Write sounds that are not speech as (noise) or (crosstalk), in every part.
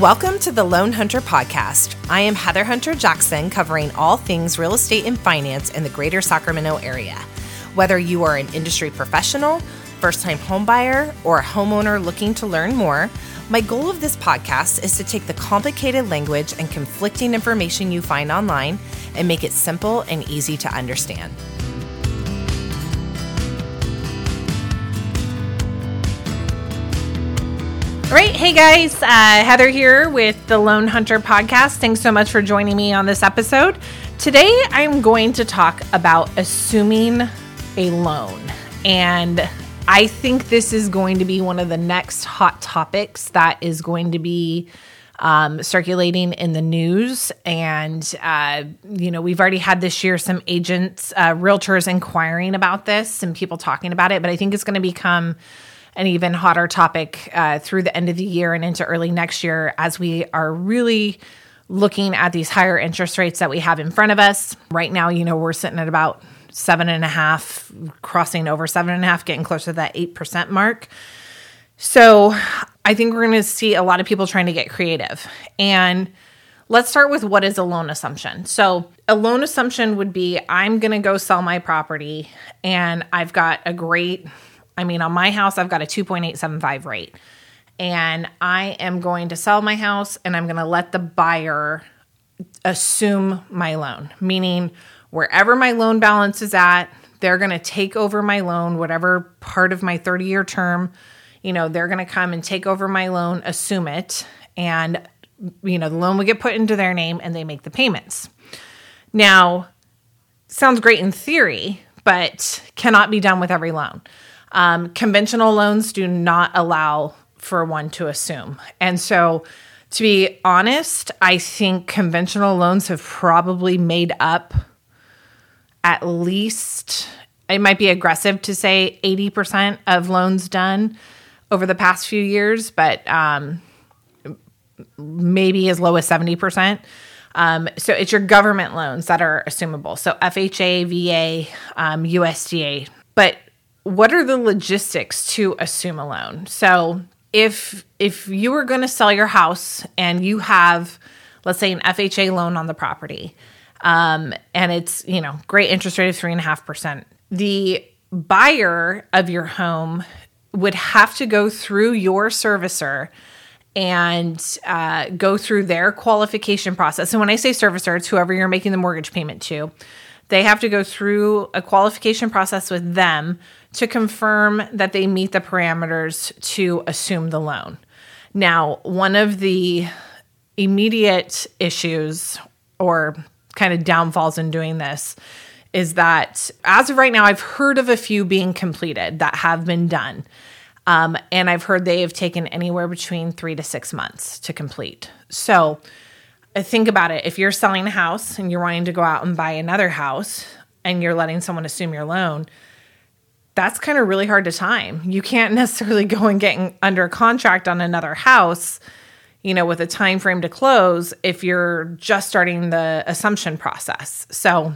Welcome to the Loan Hunter Podcast. I am Heather Hunter Jackson, covering all things real estate and finance in the greater Sacramento area. Whether you are an industry professional, first time homebuyer, or a homeowner looking to learn more, my goal of this podcast is to take the complicated language and conflicting information you find online and make it simple and easy to understand. Right. Hey guys, uh, Heather here with the Loan Hunter podcast. Thanks so much for joining me on this episode. Today I'm going to talk about assuming a loan. And I think this is going to be one of the next hot topics that is going to be um, circulating in the news. And, uh, you know, we've already had this year some agents, uh, realtors inquiring about this and people talking about it, but I think it's going to become an even hotter topic uh, through the end of the year and into early next year as we are really looking at these higher interest rates that we have in front of us. Right now, you know, we're sitting at about seven and a half, crossing over seven and a half, getting closer to that 8% mark. So I think we're going to see a lot of people trying to get creative. And let's start with what is a loan assumption. So, a loan assumption would be I'm going to go sell my property and I've got a great I mean, on my house, I've got a 2.875 rate. And I am going to sell my house and I'm going to let the buyer assume my loan, meaning wherever my loan balance is at, they're going to take over my loan, whatever part of my 30 year term, you know, they're going to come and take over my loan, assume it, and, you know, the loan will get put into their name and they make the payments. Now, sounds great in theory, but cannot be done with every loan. Um, conventional loans do not allow for one to assume. And so, to be honest, I think conventional loans have probably made up at least, it might be aggressive to say 80% of loans done over the past few years, but um, maybe as low as 70%. Um, so it's your government loans that are assumable. So FHA, VA, um, USDA. But what are the logistics to assume a loan? So if if you were going to sell your house and you have, let's say, an FHA loan on the property, um, and it's you know great interest rate of three and a half percent, the buyer of your home would have to go through your servicer and uh, go through their qualification process. And when I say servicer, it's whoever you're making the mortgage payment to. They have to go through a qualification process with them to confirm that they meet the parameters to assume the loan. Now, one of the immediate issues or kind of downfalls in doing this is that as of right now, I've heard of a few being completed that have been done. Um, and I've heard they have taken anywhere between three to six months to complete. So think about it. If you're selling a house and you're wanting to go out and buy another house and you're letting someone assume your loan, that's kind of really hard to time. You can't (laughs) necessarily go and get under contract on another house, you know, with a time frame to close if you're just starting the assumption process. So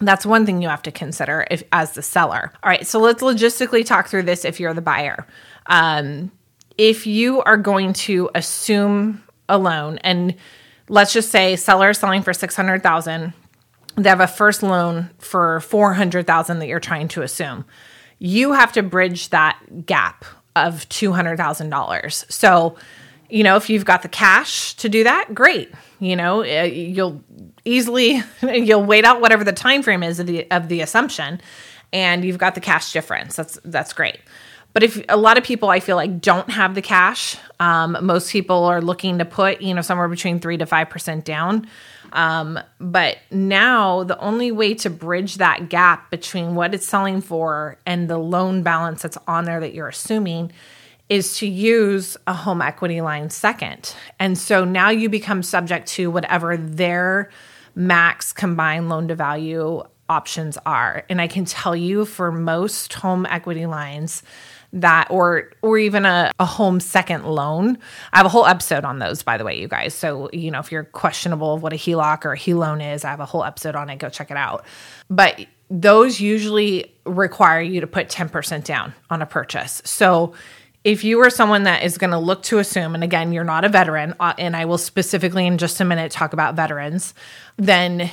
that's one thing you have to consider if as the seller. All right, so let's logistically talk through this if you're the buyer. Um, if you are going to assume a loan and let's just say seller is selling for 600,000, they have a first loan for 400,000 that you're trying to assume you have to bridge that gap of $200,000. So, you know, if you've got the cash to do that, great. You know, uh, you'll easily (laughs) you'll wait out whatever the time frame is of the of the assumption and you've got the cash difference. That's that's great. But if a lot of people I feel like don't have the cash, um, most people are looking to put, you know, somewhere between 3 to 5% down. Um, but now the only way to bridge that gap between what it's selling for and the loan balance that's on there that you're assuming is to use a home equity line second. And so now you become subject to whatever their max combined loan to value options are. And I can tell you for most home equity lines, that or or even a, a home second loan. I have a whole episode on those, by the way, you guys. So, you know, if you're questionable of what a HELOC or a HELOAN is, I have a whole episode on it. Go check it out. But those usually require you to put 10% down on a purchase. So if you are someone that is going to look to assume, and again, you're not a veteran, uh, and I will specifically in just a minute talk about veterans, then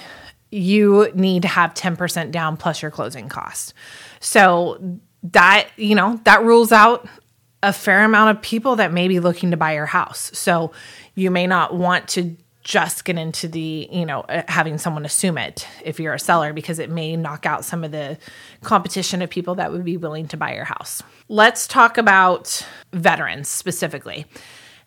you need to have 10% down plus your closing cost. So that, you know, that rules out a fair amount of people that may be looking to buy your house. So you may not want to just get into the, you know, uh, having someone assume it if you're a seller because it may knock out some of the competition of people that would be willing to buy your house. Let's talk about veterans specifically.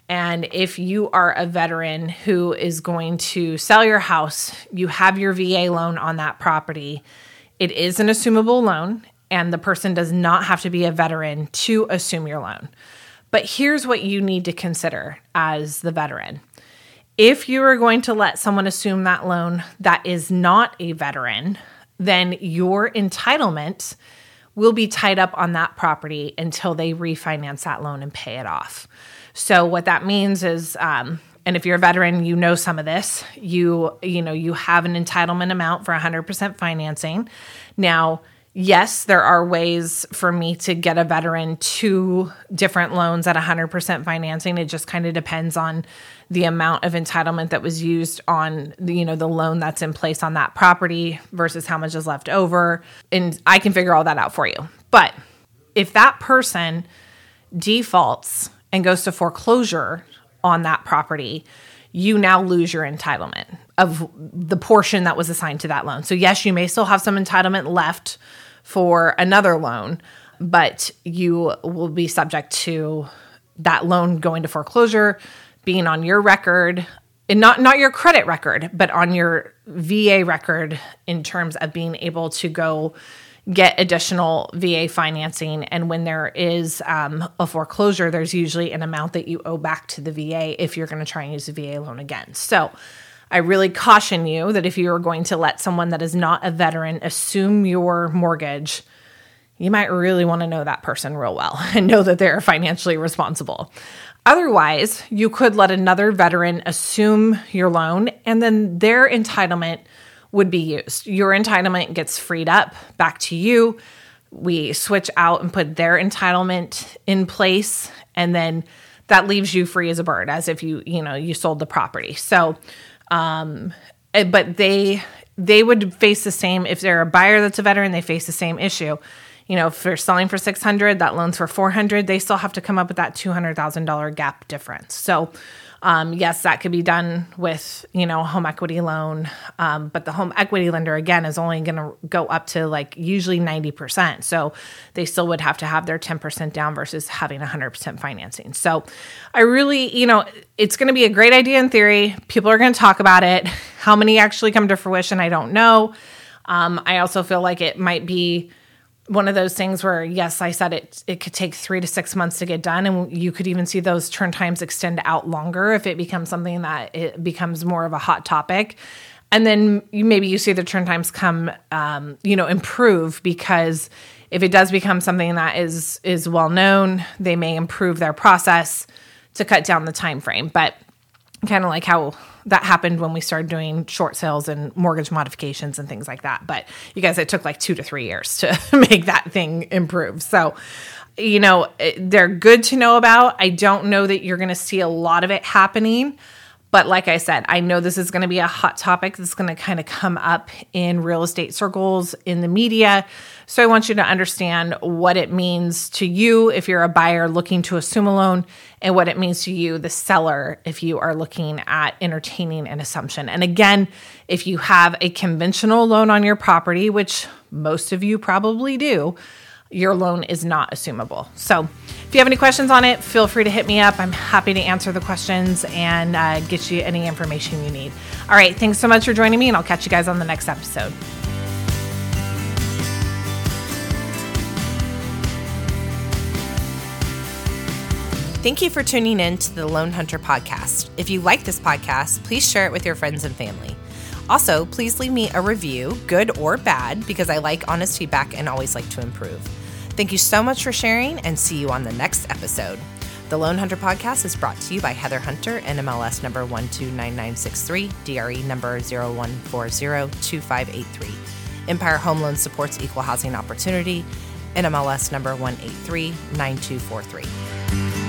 And if you are a veteran who is going to sell your house, you have your VA loan on that property. It is an assumable loan, and the person does not have to be a veteran to assume your loan. But here's what you need to consider as the veteran if you are going to let someone assume that loan that is not a veteran, then your entitlement will be tied up on that property until they refinance that loan and pay it off. So what that means is, um, and if you're a veteran, you know some of this. You you know you have an entitlement amount for 100% financing. Now yes, there are ways for me to get a veteran two different loans at 100% financing. It just kind of depends on the amount of entitlement that was used on the, you know the loan that's in place on that property versus how much is left over and I can figure all that out for you. But if that person defaults and goes to foreclosure on that property, you now lose your entitlement of the portion that was assigned to that loan. So yes, you may still have some entitlement left for another loan, but you will be subject to that loan going to foreclosure, being on your record, and not not your credit record, but on your VA record in terms of being able to go get additional VA financing. And when there is um, a foreclosure, there's usually an amount that you owe back to the VA if you're going to try and use the VA loan again. So I really caution you that if you are going to let someone that is not a veteran assume your mortgage, you might really want to know that person real well (laughs) and know that they're financially responsible. Otherwise, you could let another veteran assume your loan and then their entitlement would be used. Your entitlement gets freed up back to you. We switch out and put their entitlement in place and then that leaves you free as a bird as if you, you know, you sold the property. So, um, eh, but they they would face the same if they're a buyer that's a veteran. They face the same issue. You know, if they're selling for six hundred, that loan's for four hundred. They still have to come up with that two hundred thousand dollar gap difference. So um, yes, that could be done with you know home equity loan, um, but the home equity lender again is only going to go up to like usually ninety percent. So they still would have to have their ten percent down versus having hundred percent financing. So I really, you know, it's going to be a great idea in theory. People are going to talk about it. How many actually come to fruition? I don't know. Um, I also feel like it might be one of those things where yes i said it it could take three to six months to get done and you could even see those turn times extend out longer if it becomes something that it becomes more of a hot topic. And then maybe you see the turn times come um, you know improve because if it does become something that is is well known they may improve their process to cut down the time frame but kind of like how that happened when we started doing short sales and mortgage modifications and things like that. But you guys, it took like two to three years to (laughs) make that thing improve. So, you know, eh, they're good to know about. I don't know that you're going to see a lot of it happening. But like I said, I know this is going to be a hot topic that's going to kind of come up in real estate circles, in the media. So I want you to understand what it means to you if you're a buyer looking to assume a loan, and what it means to you, the seller, if you are looking at entertaining an assumption. And again, if you have a conventional loan on your property, which most of you probably do, your loan is not assumable. So, if you have any questions on it, feel free to hit me up. I'm happy to answer the questions and uh, get you any information you need. All right, thanks so much for joining me, and I'll catch you guys on the next episode. Thank you for tuning in to the Loan Hunter podcast. If you like this podcast, please share it with your friends and family. Also, please leave me a review, good or bad, because I like honest feedback and always like to improve. Thank you so much for sharing and see you on the next episode. The Loan Hunter podcast is brought to you by Heather Hunter, NMLS number 129963, DRE number 01402583. Empire Home Loan supports equal housing opportunity, NMLS number 1839243. day.